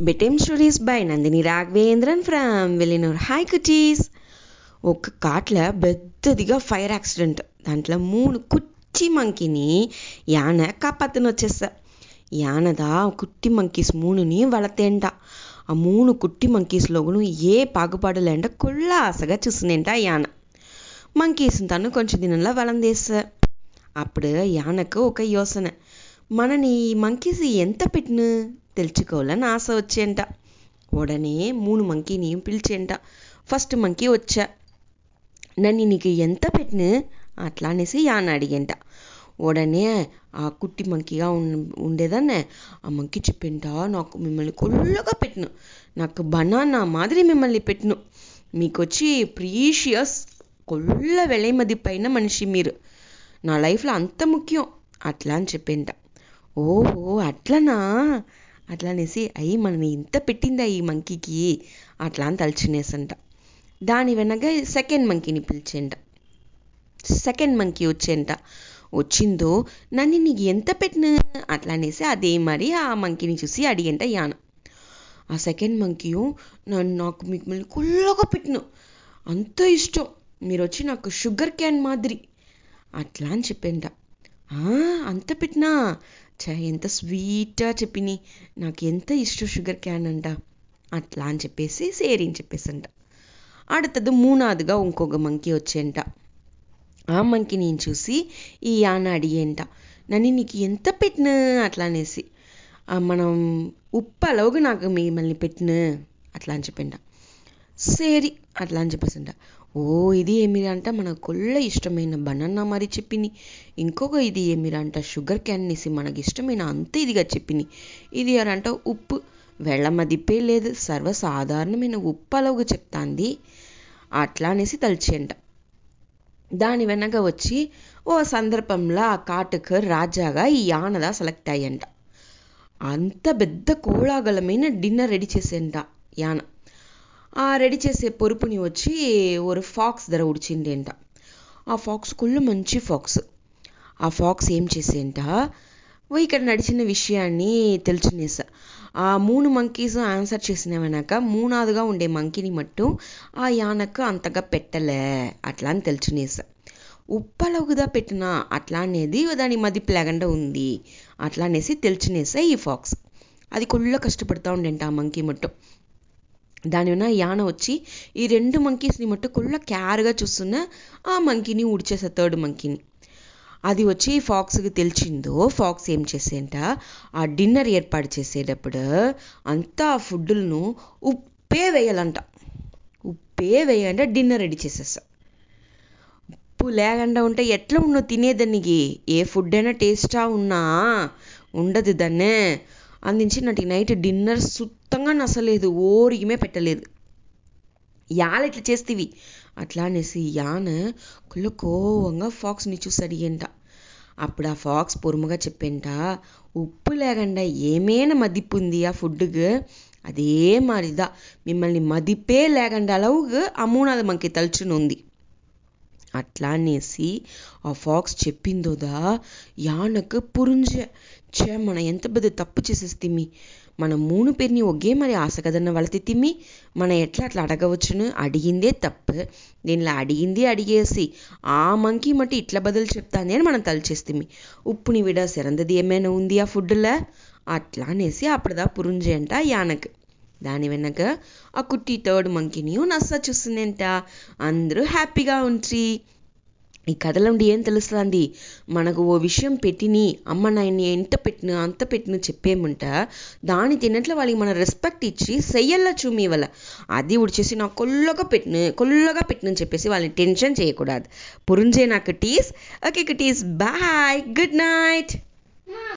Bedtime stories by Nandini Raghavendran from Vellinur. Hi cuties. ఒక కాట్ల పెద్దదిగా ఫైర్ యాక్సిడెంట్ దాంట్లో మూడు కుచ్చి మంకిని యాన కాపాతను వచ్చేస్తా యానదా కుట్టి మంకీస్ మూడుని వలతేంట. ఆ మూడు కుట్టి మంకీస్లోను ఏ పాగుపాడు లేంట కుళ్ళ ఆశగా చూసినేంట యాన. మంకీస్ని తను కొంచెం దినంలో వలందేస్తా అప్పుడు యానకు ఒక యోసన. మనని ఈ మంకీస్ ఎంత పెట్టిన? తెలుసుకోవాలని ఆశ వచ్చేంట. ఉడనే మూడు మంకీని పిలిచేంట. ఫస్ట్ మంకీ వచ్చా. నన్ను నీకు ఎంత పెట్టిన అట్లా అనేసి యాన అడిగేంట. ఉడనే ఆ కుట్టి మంకీగా ఉండేదాన్నే. ఆ మంకీ చెప్పేంట నాకు మిమ్మల్ని కొల్లగా పెట్టిను. నాకు బనానా మాదిరి మిమ్మల్ని పెట్టిను. మీకు వచ్చి ప్రీషియస్ కొల్ల వెలై పైన మనిషి మీరు. నా లైఫ్లో అంత ముఖ్యం. అట్లా అని చెప్పేంట. ఓహో అట్లనా? అట్లా అనేసి అయ్యి మనని ఇంత పెట్టిందా ఈ మంకీకి? అట్లా అని తలుచునేసంట. దాని వెనక సెకండ్ మంకీని పిలిచేంట. సెకండ్ మంకీ వచ్చేంట. వచ్చిందో? నన్ను నీకు ఎంత పెట్టిన? అట్లా అనేసి అదే మరి ఆ మంకీని చూసి అడిగంట యాన. ఆ సెకండ్ మంకీయు? నన్ను నాకు మిమ్మల్ని కుల్లగా పెట్టిన. అంత ఇష్టం. మీరు వచ్చి నాకు షుగర్ క్యాన్ మాదిరి. అట్లా అని చెప్పేంట. అంత పెట్టినా? చా ఎంత స్వీట్గా చెప్పిని. నాకు ఎంత ఇష్టం షుగర్ క్యాన్ అంట. అట్లా అని చెప్పేసి సేరీ అని అంట అడుతది మూనాదుగా ఇంకొక మంకీ వచ్చేంట. ఆ మంకి నేను చూసి ఈ యాన అడిగేంట. నన్ను నీకు ఎంత పెట్టిన? అట్లా అనేసి. మనం ఉప్పు అలవుగా నాకు మిమ్మల్ని పెట్టిన. అట్లా అని చెప్పిండ సేరి అట్లా అని చెప్పేసింట. ఓ ఇది ఏమిరంట మన కొల్ల ఇష్టమైన బనానా మరి చెప్పింది ఇంకొక ఇది ఏమిరంట షుగర్ క్యాన్ నేసి మనకి ఇష్టమైన అంత ఇదిగా చెప్పింది ఇది అరంట ఉప్పు. వెళ్ళమదిప్పే లేదు సర్వసాధారణమైన ఉప్పు అలాగ చెప్తాంది. అట్లా అనేసి తలిచేంట దాని వెనక వచ్చి ఓ సందర్భంలో ఆ కాటుకు రాజాగా ఈ యానదా సెలెక్ట్ అయ్యంట. అంత పెద్ద కోలాగలమైన డిన్నర్ రెడీ చేసేంట యాన. రెడీ చేసే పొరుపుని వచ్చి ఒక ఫాక్స్ ధర ఉడిచిండేంట ఆ ఫాక్స్ కుళ్ళు మంచి ఫాక్స్. ఆ ఫాక్స్ ఏం చేసేంట? ఇక్కడ నడిచిన విషయాన్ని తెలుసునేసా. ఆ మూడు మంకీస్ ఆన్సర్ చేసిన వెనక మూనాదుగా ఉండే మంకీని మట్టు ఆ యానకు అంతగా పెట్టలే అట్లా అని తెలుసునేసా. ఉప్పలగుదా పెట్టిన అట్లా అనేది దాని మదిపు లేకుండా ఉంది అట్లా అనేసి తెలుసునేసా ఈ ఫాక్స్. అది కుళ్ళ కష్టపడతా ఉండేంట ఆ మంకీ మట్టు. దాని ఉన్న యాన వచ్చి ఈ రెండు మంకీస్ని మట్టు కుళ్ళ క్యార్గా చూస్తున్న ఆ మంకీని ఉడిచేసే థర్డ్ మంకీని అది వచ్చి ఫాక్స్కి తెలిసిందో ఫాక్స్ ఏం చేసేంట? ఆ డిన్నర్ ఏర్పాటు చేసేటప్పుడు అంతా ఆ ఫుడ్లను ఉప్పే వేయాలంట. ఉప్పే వేయాలంటే డిన్నర్ రెడీ చేసేస్తా. ఉప్పు లేకుండా ఉంటే ఎట్లా ఉన్నావు తినేదానికి? ఏ ఫుడ్ అయినా టేస్టా ఉన్నా? ఉండదు దాన్నే. అందించి నాటి నైట్ డిన్నర్ సుత్తంగా నసలేదు ఓరిగిమే పెట్టలేదు. యాల ఇట్లా చేస్తేవి. అట్లా అనేసి యాన కుళ్ళ కోవంగా ఫాక్స్ని చూసి అడిగేంట అప్పుడు ఆ ఫాక్స్ పొరుముగా చెప్పేంట ఉప్పు లేకుండా ఏమైనా మదిపు ఉంది ఆ ఫుడ్కి అదే మాదిరిదా మిమ్మల్ని మదిపే లేకుండా అలాగు ఆ మూనాది మనకి తలుచుని ఉంది అట్లా అనేసి ఆ ఫాక్స్ చెప్పిందోదా యానకు పురుంజ. చే మన ఎంత పెద్ద తప్పు చేసేస్తిమి? మన మూడు పేరుని ఒకే మరి ఆశ వలతి వాళ్ళ తిమ్మి మన ఎట్లా అట్లా అడగవచ్చును? అడిగిందే తప్పు. దీనిలో అడిగింది అడిగేసి ఆ మంకీ మట్టి ఇట్లా బదులు చెప్తాంది అని మనం తలిచేస్తుంది ఉప్పుని విడ సిరందది ఏమైనా ఉంది ఆ ఫుడ్లో అట్లా అనేసి అప్పుడుదా పురుంజే అంట యానకు. దాని వెనక ఆ కుట్టి థర్డ్ మంకీని నస్స చూస్తుందంట. అందరూ హ్యాపీగా ఉంట్రి. ఈ కథల నుండి ఏం తెలుస్తుంది మనకు ఓ విషయం పెట్టిని అమ్మ నాయన్ని ఎంత పెట్టిన అంత పెట్టిన చెప్పేమంట. దాని తిన్నట్లు వాళ్ళకి మన రెస్పెక్ట్ ఇచ్చి చెయ్యల్లా చూమి వల్ల అది ఉడిచేసి నాకు కొల్లగా పెట్టిన కొల్లగా పెట్టినని చెప్పేసి వాళ్ళని టెన్షన్ చేయకూడదు. పురుంజే నాకు టీస్ ఓకే టీస్ బాయ్ గుడ్ నైట్.